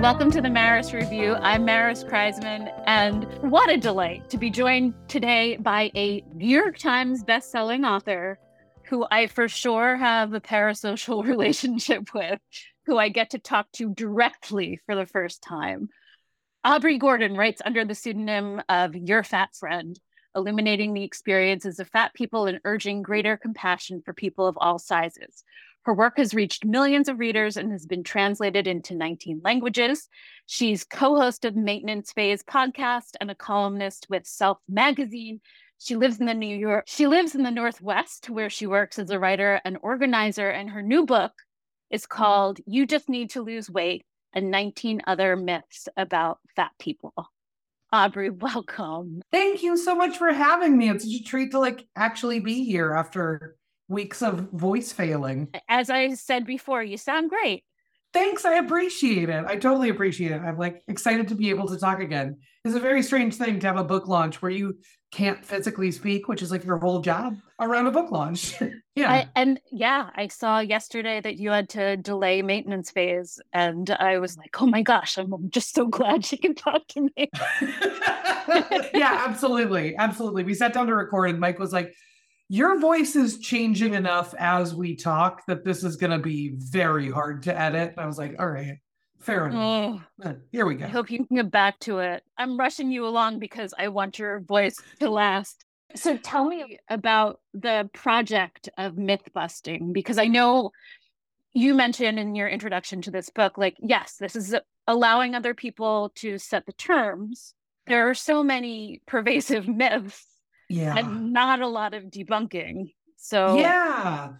Welcome to the Maris Review. I'm Maris Kreizman, and what a delight to be joined today by a New York Times bestselling author who I for sure have a parasocial relationship with, who I get to talk to directly for the first time. Aubrey Gordon writes under the pseudonym of Your Fat Friend, illuminating the experiences of fat people and urging greater compassion for people of all sizes. Her work has reached millions of readers and has been translated into 19 languages. She's co host of Maintenance Phase podcast and a columnist with Self Magazine. She lives in the New York, she lives in the Northwest, where she works as a writer and organizer. And her new book is called You Just Need to Lose Weight and 19 Other Myths About Fat People. Aubrey, welcome. Thank you so much for having me. It's such a treat to like actually be here after weeks of voice failing. As I said before, you sound great. Thanks. I appreciate it. I totally appreciate it. I'm like excited to be able to talk again. It's a very strange thing to have a book launch where you can't physically speak, which is like your whole job around a book launch. yeah. I, and yeah, I saw yesterday that you had to delay maintenance phase. And I was like, oh my gosh, I'm just so glad she can talk to me. yeah, absolutely. Absolutely. We sat down to record and Mike was like, your voice is changing enough as we talk that this is going to be very hard to edit. I was like, all right, fair enough. Oh, Here we go. I hope you can get back to it. I'm rushing you along because I want your voice to last. So tell me about the project of myth busting because I know you mentioned in your introduction to this book, like, yes, this is allowing other people to set the terms. There are so many pervasive myths yeah. and not a lot of debunking so yeah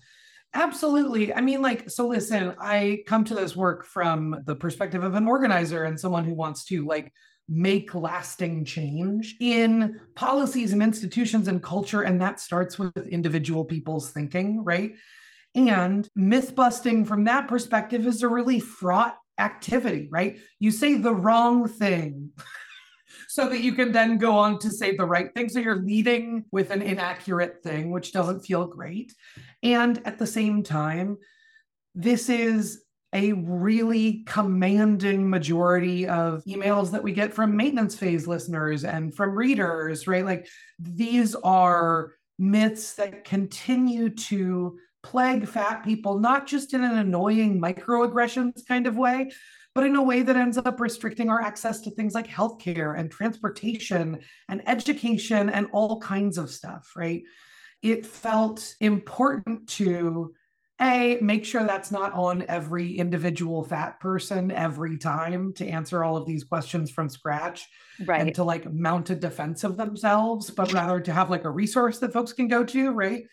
absolutely. I mean like so listen i come to this work from the perspective of an organizer and someone who wants to like make lasting change in policies and institutions and culture and that starts with individual people's thinking right? And myth busting from that perspective is a really fraught activity right? You say the wrong thing so that you can then go on to say the right thing. So you're leading with an inaccurate thing, which doesn't feel great. And at the same time, this is a really commanding majority of emails that we get from maintenance phase listeners and from readers, right? Like these are myths that continue to plague fat people, not just in an annoying microaggressions kind of way, but in a way that ends up restricting our access to things like healthcare and transportation and education and all kinds of stuff, right? It felt important to a make sure that's not on every individual fat person every time to answer all of these questions from scratch right and to like mount a defense of themselves but rather to have like a resource that folks can go to right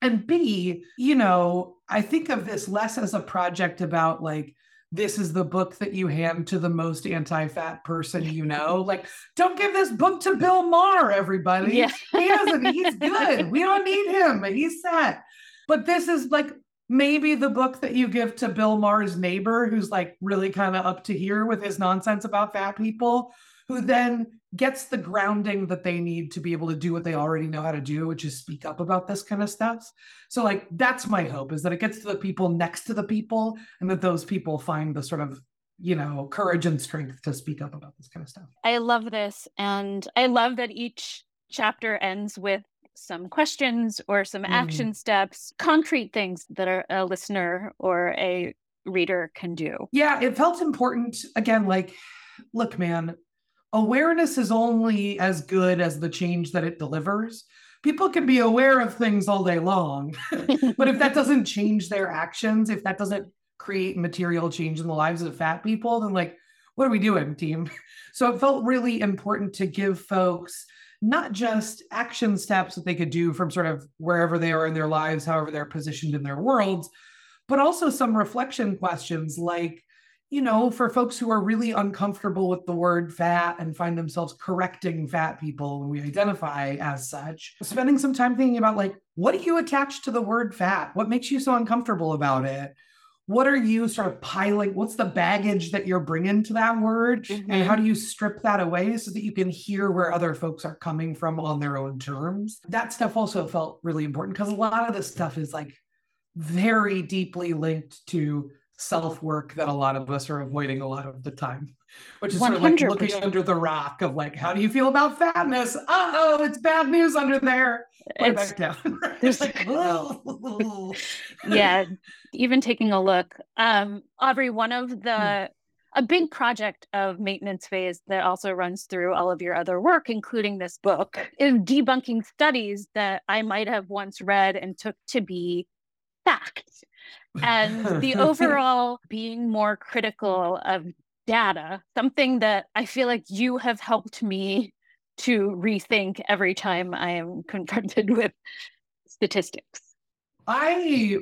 And B, you know, I think of this less as a project about like, this is the book that you hand to the most anti-fat person you know. Like, don't give this book to Bill Maher, everybody. Yeah. he doesn't, he's good. We don't need him. He's set. But this is like maybe the book that you give to Bill Maher's neighbor, who's like really kind of up to here with his nonsense about fat people, who then gets the grounding that they need to be able to do what they already know how to do, which is speak up about this kind of stuff. So, like, that's my hope is that it gets to the people next to the people and that those people find the sort of you know courage and strength to speak up about this kind of stuff I love this. And I love that each chapter ends with some questions or some Mm. action steps, concrete things that a, a listener or a reader can do. yeah it felt important again like look man awareness is only as good as the change that it delivers. People can be aware of things all day long but if that doesn't change their actions if that doesn't create material change in the lives of fat people then like what are we doing team? So it felt really important to give folks not just action steps that they could do from sort of wherever they are in their lives however they're positioned in their worlds but also some reflection questions like you know, for folks who are really uncomfortable with the word fat and find themselves correcting fat people when we identify as such, spending some time thinking about like, what do you attach to the word fat? What makes you so uncomfortable about it? What are you sort of piling? What's the baggage that you're bringing to that word? Mhm. And how do you strip that away so that you can hear where other folks are coming from on their own terms? That stuff also felt really important because a lot of this stuff is like very deeply linked to self work that a lot of us are avoiding a lot of the time, which is sort of like looking under the rock of like, how do you feel about fatness? Uh oh, it's bad news under there. Back down. there's- like, yeah, even taking a look. Um, Aubrey, one of the a big project of maintenance phase that also runs through all of your other work, including this book, is debunking studies that I might have once read and took to be fact. And the overall being more critical of data, something that I feel like you have helped me to rethink every time I am confronted with statistics. I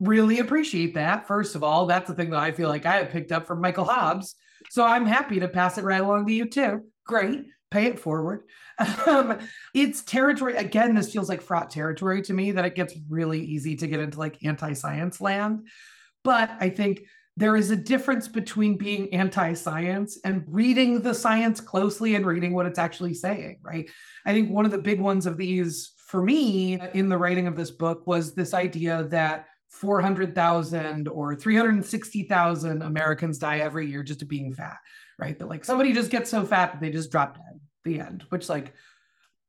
really appreciate that. First of all, that's the thing that I feel like I have picked up from Michael Hobbs. So I'm happy to pass it right along to you too. Great. Pay it forward. Um, it's territory. Again, this feels like fraught territory to me that it gets really easy to get into like anti science land. But I think there is a difference between being anti science and reading the science closely and reading what it's actually saying, right? I think one of the big ones of these for me in the writing of this book was this idea that 400,000 or 360,000 Americans die every year just of being fat, right? That like somebody just gets so fat that they just drop dead, the end, which like,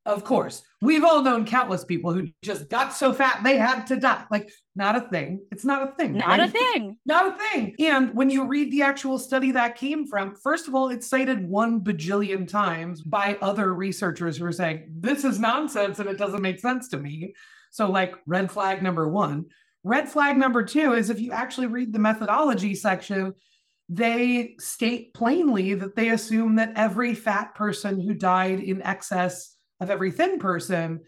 of course, we've all known countless people who just got so fat they had to die. Like, not a thing. It's not a thing. Not a thing. Not a thing. And when you read the actual study that came from, first of all, it's cited one bajillion times by other researchers who are saying, this is nonsense and it doesn't make sense to me. So, like, red flag number one. Red flag number two is if you actually read the methodology section, they state plainly that they assume that every fat person who died in excess of every thin person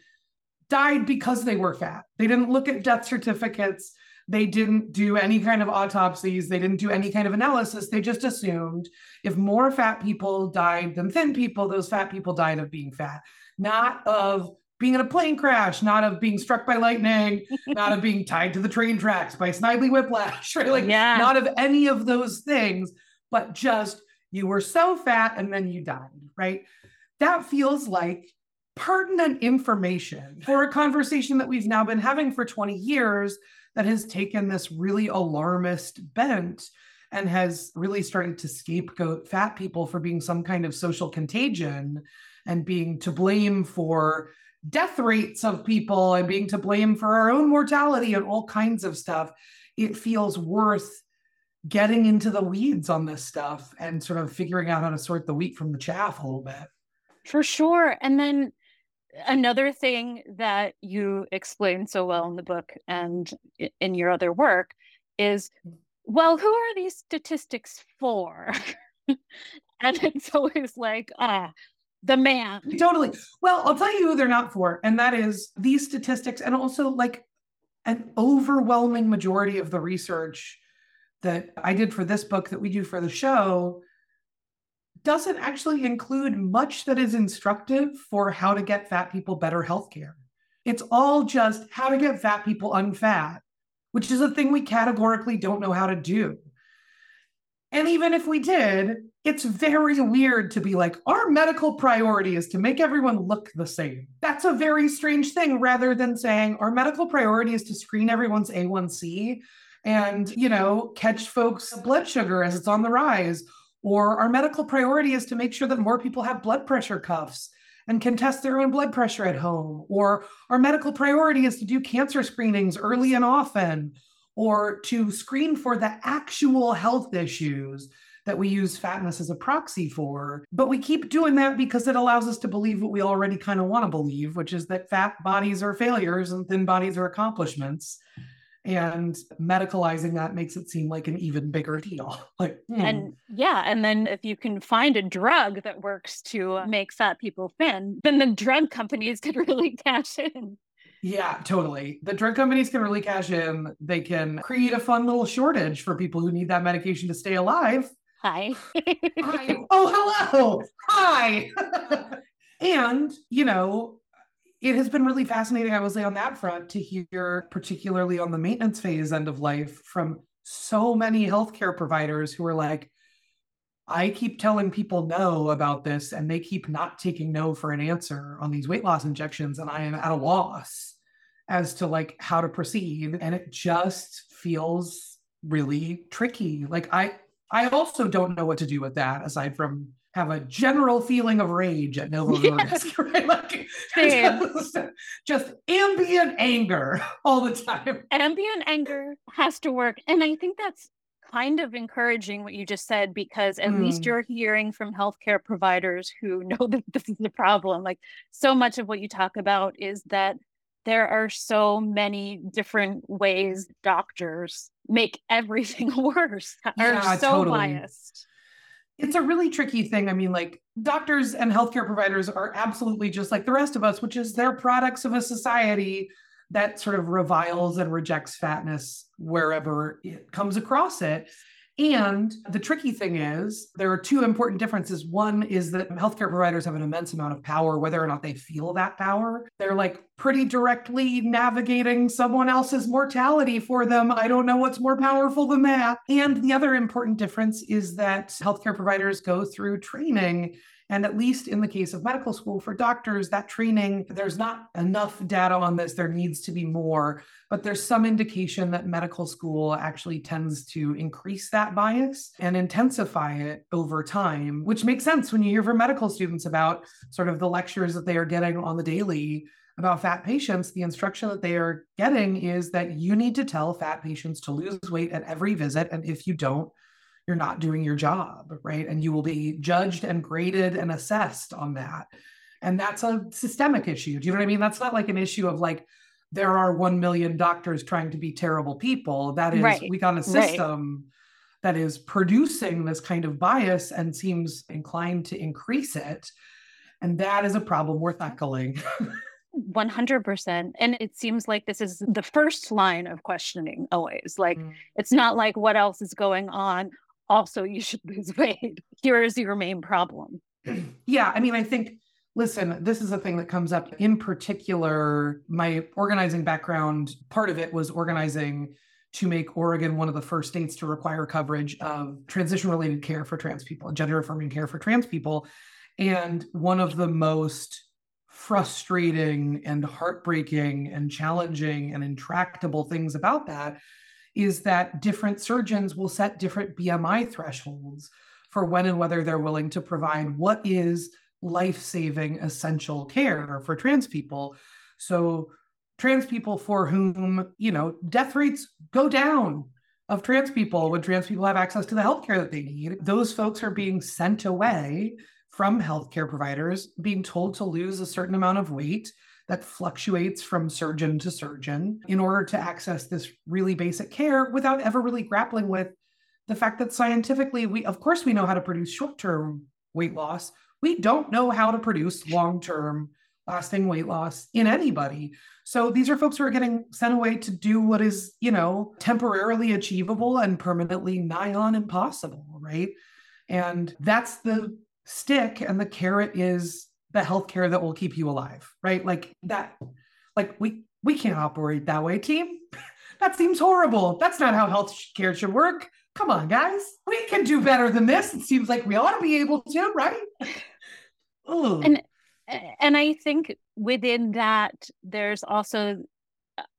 died because they were fat. They didn't look at death certificates. They didn't do any kind of autopsies. They didn't do any kind of analysis. They just assumed if more fat people died than thin people, those fat people died of being fat, not of being in a plane crash, not of being struck by lightning, not of being tied to the train tracks by Snidely Whiplash, right? Like, Yeah. not of any of those things, but just you were so fat and then you died, right? That feels like pertinent information for a conversation that we've now been having for 20 years that has taken this really alarmist bent and has really started to scapegoat fat people for being some kind of social contagion and being to blame for death rates of people and being to blame for our own mortality and all kinds of stuff. It feels worth getting into the weeds on this stuff and sort of figuring out how to sort the wheat from the chaff a little bit. For sure. And then another thing that you explain so well in the book and in your other work is well, who are these statistics for? and it's always like, ah, the man. Totally. Well, I'll tell you who they're not for, and that is these statistics, and also like an overwhelming majority of the research that I did for this book that we do for the show doesn't actually include much that is instructive for how to get fat people better health care. It's all just how to get fat people unfat, which is a thing we categorically don't know how to do. And even if we did, it's very weird to be like, our medical priority is to make everyone look the same. That's a very strange thing rather than saying our medical priority is to screen everyone's A1C and, you know, catch folks' blood sugar as it's on the rise. Or our medical priority is to make sure that more people have blood pressure cuffs and can test their own blood pressure at home. Or our medical priority is to do cancer screenings early and often, or to screen for the actual health issues that we use fatness as a proxy for. But we keep doing that because it allows us to believe what we already kind of want to believe, which is that fat bodies are failures and thin bodies are accomplishments and medicalizing that makes it seem like an even bigger deal like hmm. and yeah and then if you can find a drug that works to make fat people thin then the drug companies could really cash in yeah, totally. The drug companies can really cash in. They can create a fun little shortage for people who need that medication to stay alive. Hi. Hi. Oh, hello. Hi. and, you know, it has been really fascinating, I will say, on that front to hear, particularly on the maintenance phase end of life, from so many healthcare providers who are like, I keep telling people no about this, and they keep not taking no for an answer on these weight loss injections, and I am at a loss as to like how to proceed. And it just feels really tricky. Like I I also don't know what to do with that aside from have a general feeling of rage at Novo Nordisk, right? Like just, just, ambient anger all the time. Ambient anger has to work. And I think that's kind of encouraging what you just said because at mm. least you're hearing from healthcare providers who know that this is the problem. Like so much of what you talk about is that there are so many different ways mm. doctors make everything worse are yeah, so totally. biased it's a really tricky thing. I mean, like doctors and healthcare providers are absolutely just like the rest of us, which is they're products of a society that sort of reviles and rejects fatness wherever it comes across it. And the tricky thing is, there are two important differences. One is that healthcare providers have an immense amount of power, whether or not they feel that power. They're like pretty directly navigating someone else's mortality for them. I don't know what's more powerful than that. And the other important difference is that healthcare providers go through training and at least in the case of medical school for doctors, that training, there's not enough data on this. There needs to be more, but there's some indication that medical school actually tends to increase that bias and intensify it over time, which makes sense when you hear from medical students about sort of the lectures that they are getting on the daily about fat patients, the instruction that they are getting is that you need to tell fat patients to lose weight at every visit. And if you don't, you're not doing your job, right? And you will be judged and graded and assessed on that. And that's a systemic issue. Do you know what I mean? That's not like an issue of like, there are 1 million doctors trying to be terrible people. That is, right. we got a system right. that is producing this kind of bias and seems inclined to increase it. And that is a problem worth tackling. 100% and it seems like this is the first line of questioning always like mm. it's not like what else is going on also you should lose weight. Here is your main problem. Yeah, I mean, I think listen, this is a thing that comes up in particular. My organizing background, part of it was organizing to make Oregon one of the first states to require coverage of transition related care for trans people, gender affirming care for trans people. And one of the most frustrating and heartbreaking and challenging and intractable things about that is that different surgeons will set different BMI thresholds for when and whether they're willing to provide what is life saving essential care for trans people. So, trans people for whom, you know, death rates go down of trans people when trans people have access to the healthcare that they need, those folks are being sent away from healthcare providers, being told to lose a certain amount of weight that fluctuates from surgeon to surgeon in order to access this really basic care without ever really grappling with the fact that scientifically we of course we know how to produce short-term weight loss we don't know how to produce long-term lasting weight loss in anybody. So these are folks who are getting sent away to do what is, you know, temporarily achievable and permanently nigh on impossible, right? And that's the stick and the carrot is the healthcare that will keep you alive, right? Like that like we we can't operate that way, team. that seems horrible. That's not how healthcare should work. Come on, guys. We can do better than this. It seems like we ought to be able to, right? Ugh. And and I think within that, there's also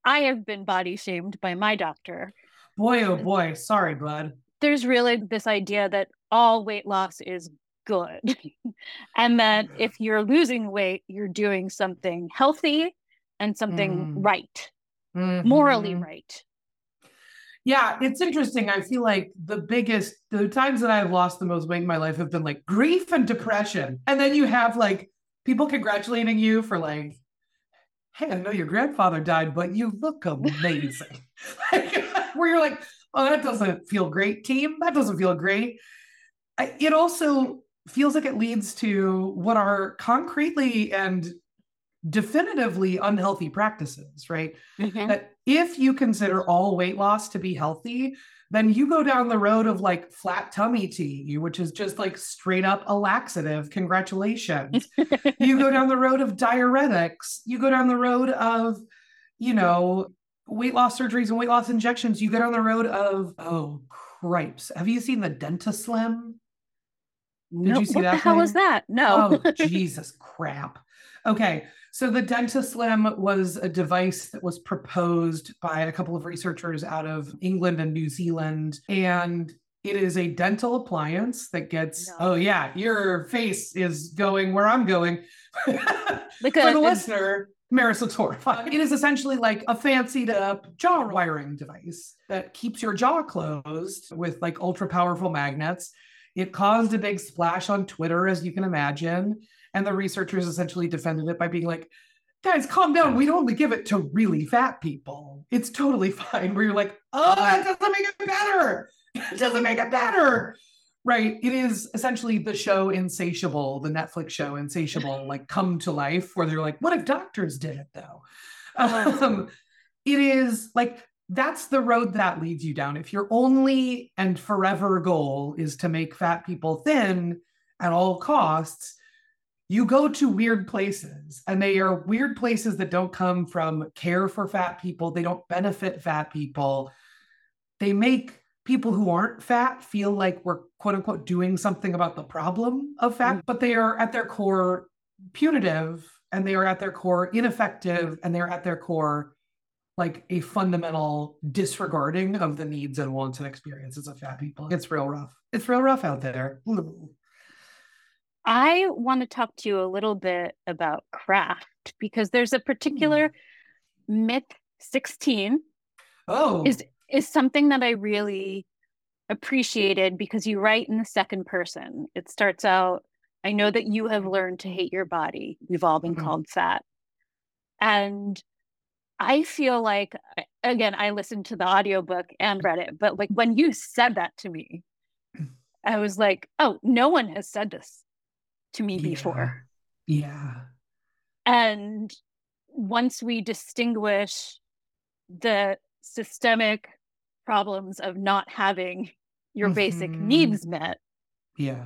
I have been body shamed by my doctor. Boy, oh boy, sorry, bud. There's really this idea that all weight loss is good. and that if you're losing weight, you're doing something healthy and something mm. right, mm-hmm. morally right. Yeah, it's interesting. I feel like the biggest, the times that I've lost the most weight in my life have been like grief and depression. And then you have like people congratulating you for like, hey, I know your grandfather died, but you look amazing. like, where you're like, oh, that doesn't feel great, team. That doesn't feel great. I, it also feels like it leads to what are concretely and definitively unhealthy practices, right? Mm-hmm. That if you consider all weight loss to be healthy, then you go down the road of like flat tummy tea, which is just like straight up a laxative. Congratulations. you go down the road of diuretics. You go down the road of, you know, weight loss surgeries and weight loss injections. You go down the road of, oh, cripes. Have you seen the DentaSlim? Did no, you see what that? What the hell was that? No. oh, Jesus crap. Okay. So the DentaSlim was a device that was proposed by a couple of researchers out of England and New Zealand. And it is a dental appliance that gets, no. oh, yeah, your face is going where I'm going. because For the listener, Maris looks horrified. It is essentially like a fancied up jaw wiring device that keeps your jaw closed with like ultra powerful magnets. It caused a big splash on Twitter, as you can imagine. And the researchers essentially defended it by being like, guys, calm down. We'd only give it to really fat people. It's totally fine. Where you're like, oh, that doesn't make it better. It doesn't make it better. Right. It is essentially the show Insatiable, the Netflix show Insatiable, like come to life, where they're like, what if doctors did it though? Um, it is like that's the road that leads you down. If your only and forever goal is to make fat people thin at all costs, you go to weird places and they are weird places that don't come from care for fat people they don't benefit fat people they make people who aren't fat feel like we're quote unquote doing something about the problem of fat mm. but they are at their core punitive and they are at their core ineffective and they're at their core like a fundamental disregarding of the needs and wants and experiences of fat people it's real rough it's real rough out there I want to talk to you a little bit about craft because there's a particular mm. myth 16. Oh. Is is something that I really appreciated because you write in the second person. It starts out, I know that you have learned to hate your body. We've all been mm-hmm. called fat. And I feel like again, I listened to the audiobook and read it, but like when you said that to me, I was like, oh, no one has said this to me yeah. before. Yeah. And once we distinguish the systemic problems of not having your mm-hmm. basic needs met, yeah.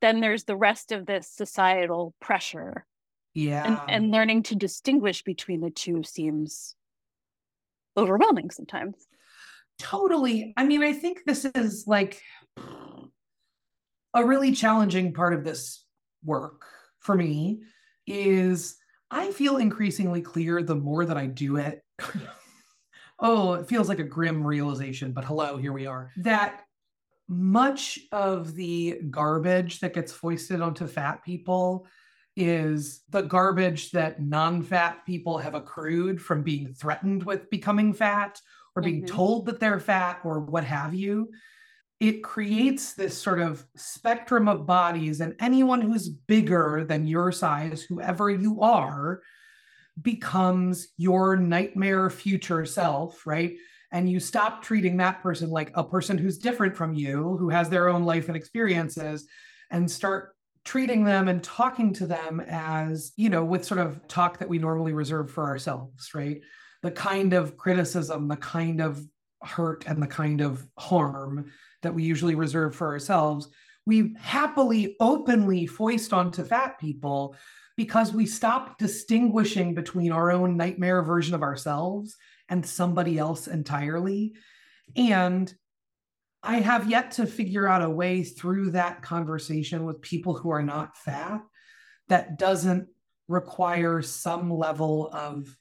Then there's the rest of this societal pressure. Yeah. And, and learning to distinguish between the two seems overwhelming sometimes. Totally. I mean, I think this is like a really challenging part of this work for me is I feel increasingly clear the more that I do it. oh, it feels like a grim realization, but hello, here we are. That much of the garbage that gets foisted onto fat people is the garbage that non fat people have accrued from being threatened with becoming fat or being mm-hmm. told that they're fat or what have you it creates this sort of spectrum of bodies, and anyone who's bigger than your size, whoever you are, becomes your nightmare future self, right? And you stop treating that person like a person who's different from you, who has their own life and experiences, and start treating them and talking to them as, you know, with sort of talk that we normally reserve for ourselves, right? The kind of criticism, the kind of hurt, and the kind of harm that we usually reserve for ourselves, we happily, openly foist onto fat people because we stop distinguishing between our own nightmare version of ourselves and somebody else entirely. And I have yet to figure out a way through that conversation with people who are not fat that doesn't require some level of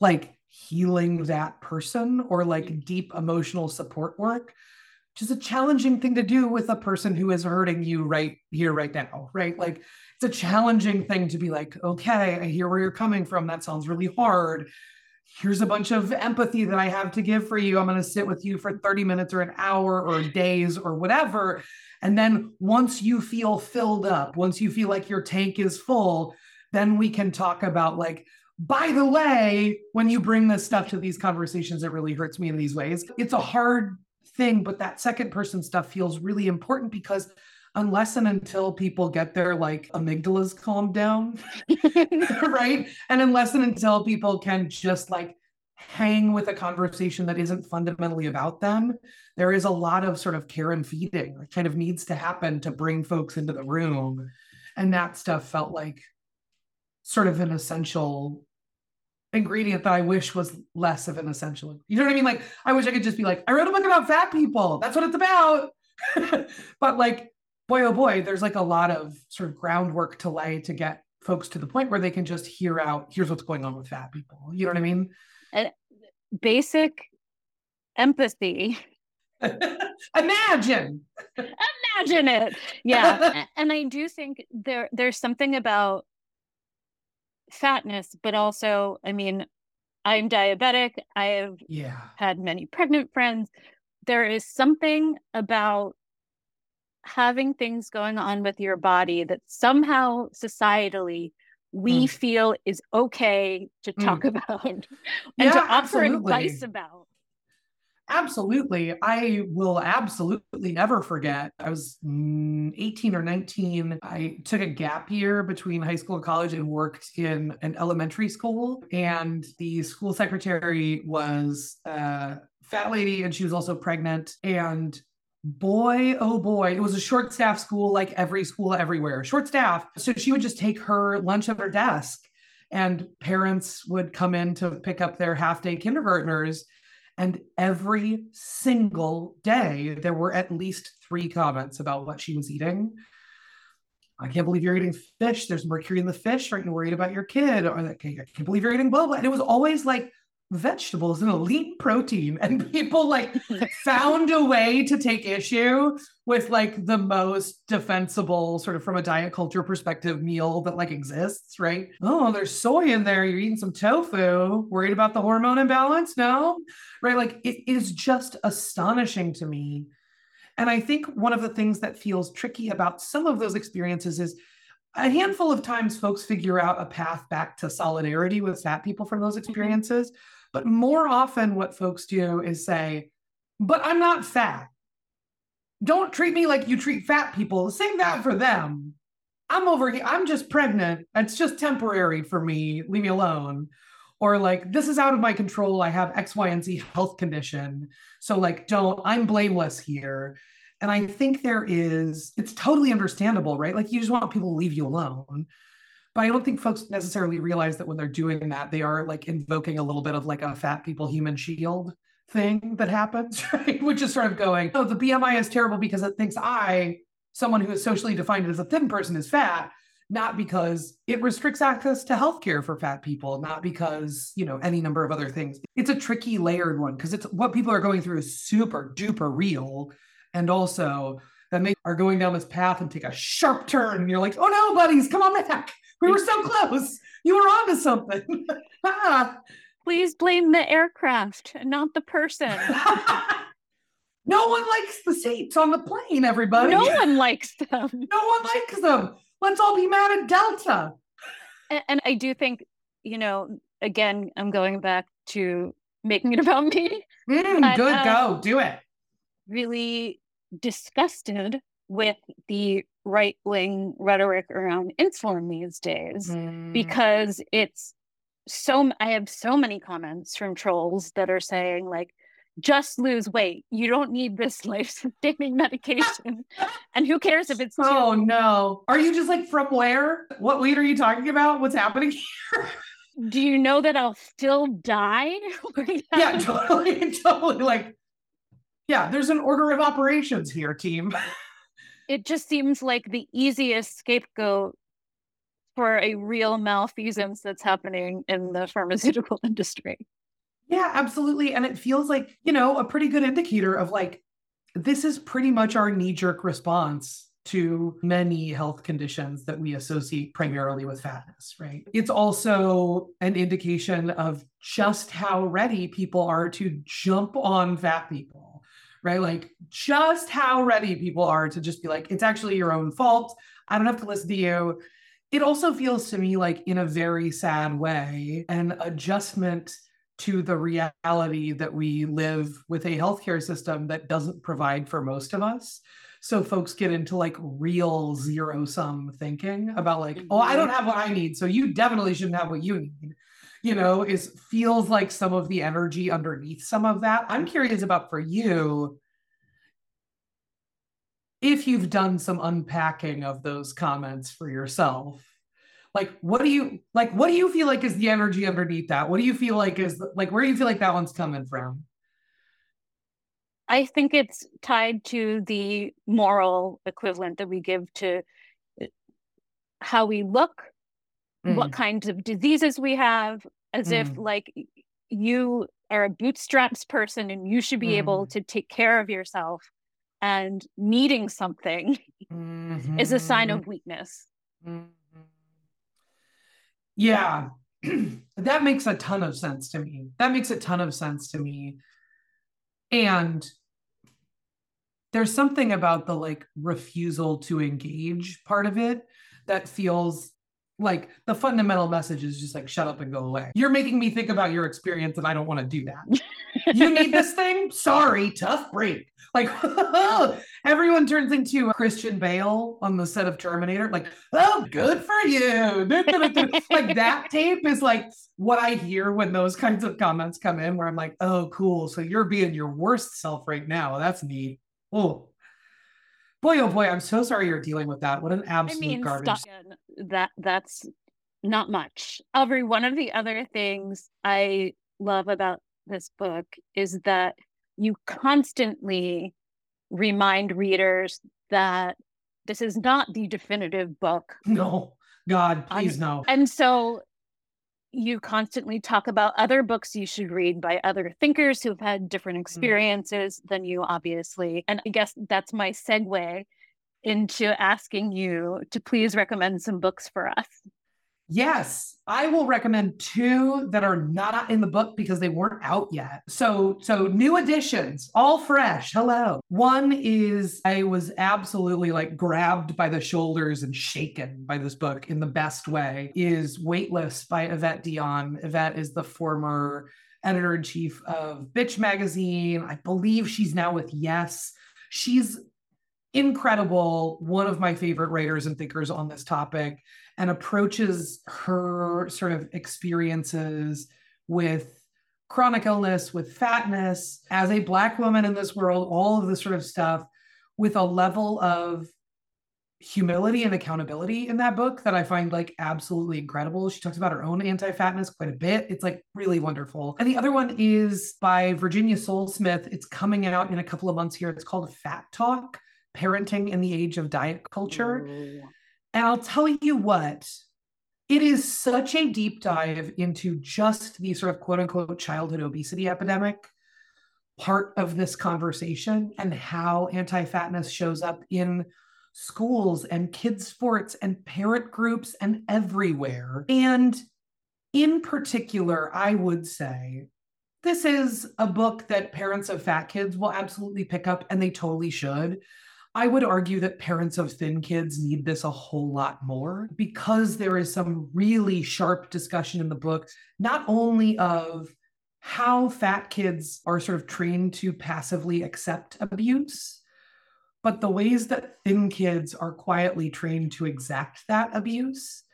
like healing that person or like deep emotional support work which is a challenging thing to do with a person who is hurting you right here right now right like it's a challenging thing to be like, okay, I hear where you're coming from. That sounds really hard. Here's a bunch of empathy that I have to give for you. I'm going to sit with you for 30 minutes or an hour or days or whatever. And then once you feel filled up, once you feel like your tank is full, then we can talk about like, by the way, when you bring this stuff to these conversations, it really hurts me in these ways. It's a hard thing, but that second person stuff feels really important because unless and until people get their like amygdalas calmed down, right? And unless and until people can just like hang with a conversation that isn't fundamentally about them, there is a lot of sort of care and feeding that kind of needs to happen to bring folks into the room. And that stuff felt like sort of an essential ingredient that I wish was less of an essential. You know what I mean? Like, I wish I could just be like, I wrote a book about fat people. That's what it's about. but like, boy, oh boy, there's like a lot of sort of groundwork to lay to get folks to the point where they can just hear out, here's what's going on with fat people. You know what I mean? And basic empathy. Imagine. Imagine it. Yeah. and I do think there there's something about fatness, but also, I mean, I'm diabetic. I have yeah. had many pregnant friends. There is something about having things going on with your body that somehow societally we mm. feel is okay to mm. talk mm. about and yeah, to offer absolutely. advice about. Absolutely. I will absolutely never forget. I was mm, 18 or 19. I took a gap year between high school and college and worked in an elementary school. And the school secretary was a fat lady and she was also pregnant. And boy, oh boy, it was a short staff school like every school everywhere, short staff. So she would just take her lunch at her desk, and parents would come in to pick up their half day kindergartners. And every single day, there were at least three comments about what she was eating. I can't believe you're eating fish. There's mercury in the fish. Aren't you worried about your kid? Or I can't believe you're eating blah blah. And it was always like vegetables an elite protein and people like found a way to take issue with like the most defensible sort of from a diet culture perspective meal that like exists right? Oh there's soy in there. You're eating some tofu. Worried about the hormone imbalance? No. Right? Like it is just astonishing to me. And i think one of the things that feels tricky about some of those experiences is a handful of times folks figure out a path back to solidarity with fat people from those mm-hmm. experiences mm-hmm but more often, what folks do is say, but I'm not fat. Don't treat me like you treat fat people. Sing that for them. I'm over here. I'm just pregnant. It's just temporary for me. Leave me alone. Or like, this is out of my control. I have X, Y, and Z health condition. So, like, don't, I'm blameless here. And I think there is, it's totally understandable, right? Like, you just want people to leave you alone. But I don't think folks necessarily realize that when they're doing that, they are like invoking a little bit of like a fat people human shield thing that happens, right? Which is sort of going, oh, the BMI is terrible because it thinks I, someone who is socially defined as a thin person, is fat, not because it restricts access to healthcare for fat people, not because, you know, any number of other things. It's a tricky layered one because it's what people are going through is super duper real. And also, then they are going down this path and take a sharp turn and you're like, oh no, buddies, come on back. We were so close. You were onto something. Please blame the aircraft, not the person. no one likes the seats on the plane, everybody. No one likes them. No one likes them. Let's all be mad at Delta. And, and I do think, you know, again, I'm going back to making it about me. Mm, but, good, go, do it. Really disgusted with the right wing rhetoric around insulin these days mm. because it's so I have so many comments from trolls that are saying like just lose weight. You don't need this life-sustaining medication. and who cares if it's Oh too- no. Are you just like from where? What weight are you talking about? What's happening here? Do you know that I'll still die? yeah, totally, totally. Like, yeah, there's an order of operations here, team. It just seems like the easiest scapegoat for a real malfeasance that's happening in the pharmaceutical industry. Yeah, absolutely. And it feels like, you know, a pretty good indicator of like, this is pretty much our knee jerk response to many health conditions that we associate primarily with fatness, right? It's also an indication of just how ready people are to jump on fat people, right? Like, just how ready people are to just be like, it's actually your own fault. I don't have to listen to you. It also feels to me like, in a very sad way, an adjustment to the reality that we live with a healthcare system that doesn't provide for most of us. So folks get into like real zero sum thinking about like, oh, I don't mm-hmm. have what I need. So you definitely shouldn't have what you need. You know, is feels like some of the energy underneath some of that. I'm curious about for you if you've done some unpacking of those comments for yourself like what do you like what do you feel like is the energy underneath that what do you feel like is like where do you feel like that one's coming from i think it's tied to the moral equivalent that we give to uh, how we look mm. what kinds of diseases we have as mm. if like you are a bootstraps person and you should be mm. able to take care of yourself and needing something mm-hmm. is a sign of weakness mm-hmm. Yeah. that makes a ton of sense to me. That makes a ton of sense to me. And there's something about the like refusal to engage part of it that feels like the fundamental message is just like shut up and go away. You're making me think about your experience and I don't want to do that. you need this thing? Sorry, tough break. Like everyone turns into Christian Bale on the set of Terminator. Like, oh, good for you. like that tape is like what I hear when those kinds of comments come in, where I'm like, oh, cool. So you're being your worst self right now. That's neat. Oh, boy, oh boy, I'm so sorry you're dealing with that. What an absolute I mean, garbage. That that's not much. Every one of the other things I love about this book is that you constantly remind readers that this is not the definitive book. No, God, please no. And so you constantly talk about other books you should read by other thinkers who've had different mm. experiences mm. than you, obviously. And I guess that's my segue into asking you to please recommend some books for us. Yes, I will recommend two that are not in the book because they weren't out yet. So, so new editions, all fresh. Hello. One is I was absolutely like grabbed by the shoulders and shaken by this book in the best way. Is Weightless by Evette Dionne. Evette is the former editor in chief of Bitch magazine. I believe she's now with Yes. She's incredible, one of my favorite writers and thinkers on this topic and approaches her sort of experiences with chronic illness, with fatness, as a Black woman in this world, all of this sort of stuff with a level of humility and accountability in that book that I find like absolutely incredible. She talks about her own anti-fatness quite a bit. It's like really wonderful. And the other one is by Virginia Sole-Smith. It's coming out in a couple of months here. It's called Fat Talk: Parenting in the Age of Diet Culture. Ooh. And I'll tell you what, it is such a deep dive into just the sort of quote unquote childhood obesity epidemic part of this conversation and how anti fatness shows up in schools and kids' sports and parent groups and everywhere. And in particular, I would say this is a book that parents of fat kids will absolutely pick up and they totally should. I would argue that parents of thin kids need this a whole lot more because there is some really sharp discussion in the book, not only of how fat kids are sort of trained to passively accept abuse, but the ways that thin kids are quietly trained to exact that abuse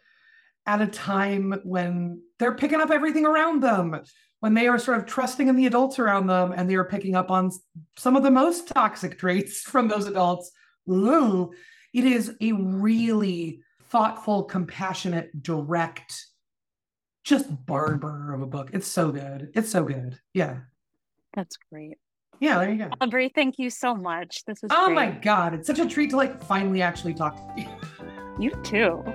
at a time when they're picking up everything around them, when they are sort of trusting in the adults around them and they are picking up on some of the most toxic traits from those adults. Ooh, it is a really thoughtful, compassionate, direct, just barber of a book. It's so good. It's so good. Yeah. That's great. Yeah, there you go. Aubrey, thank you so much. This was Oh great. my god, it's such a treat to like finally actually talk to you. You too.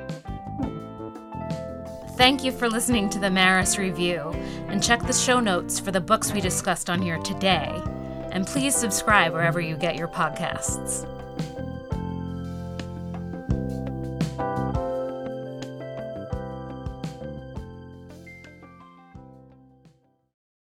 Thank you for listening to the Maris Review, and check the show notes for the books we discussed on here today. And please subscribe wherever you get your podcasts.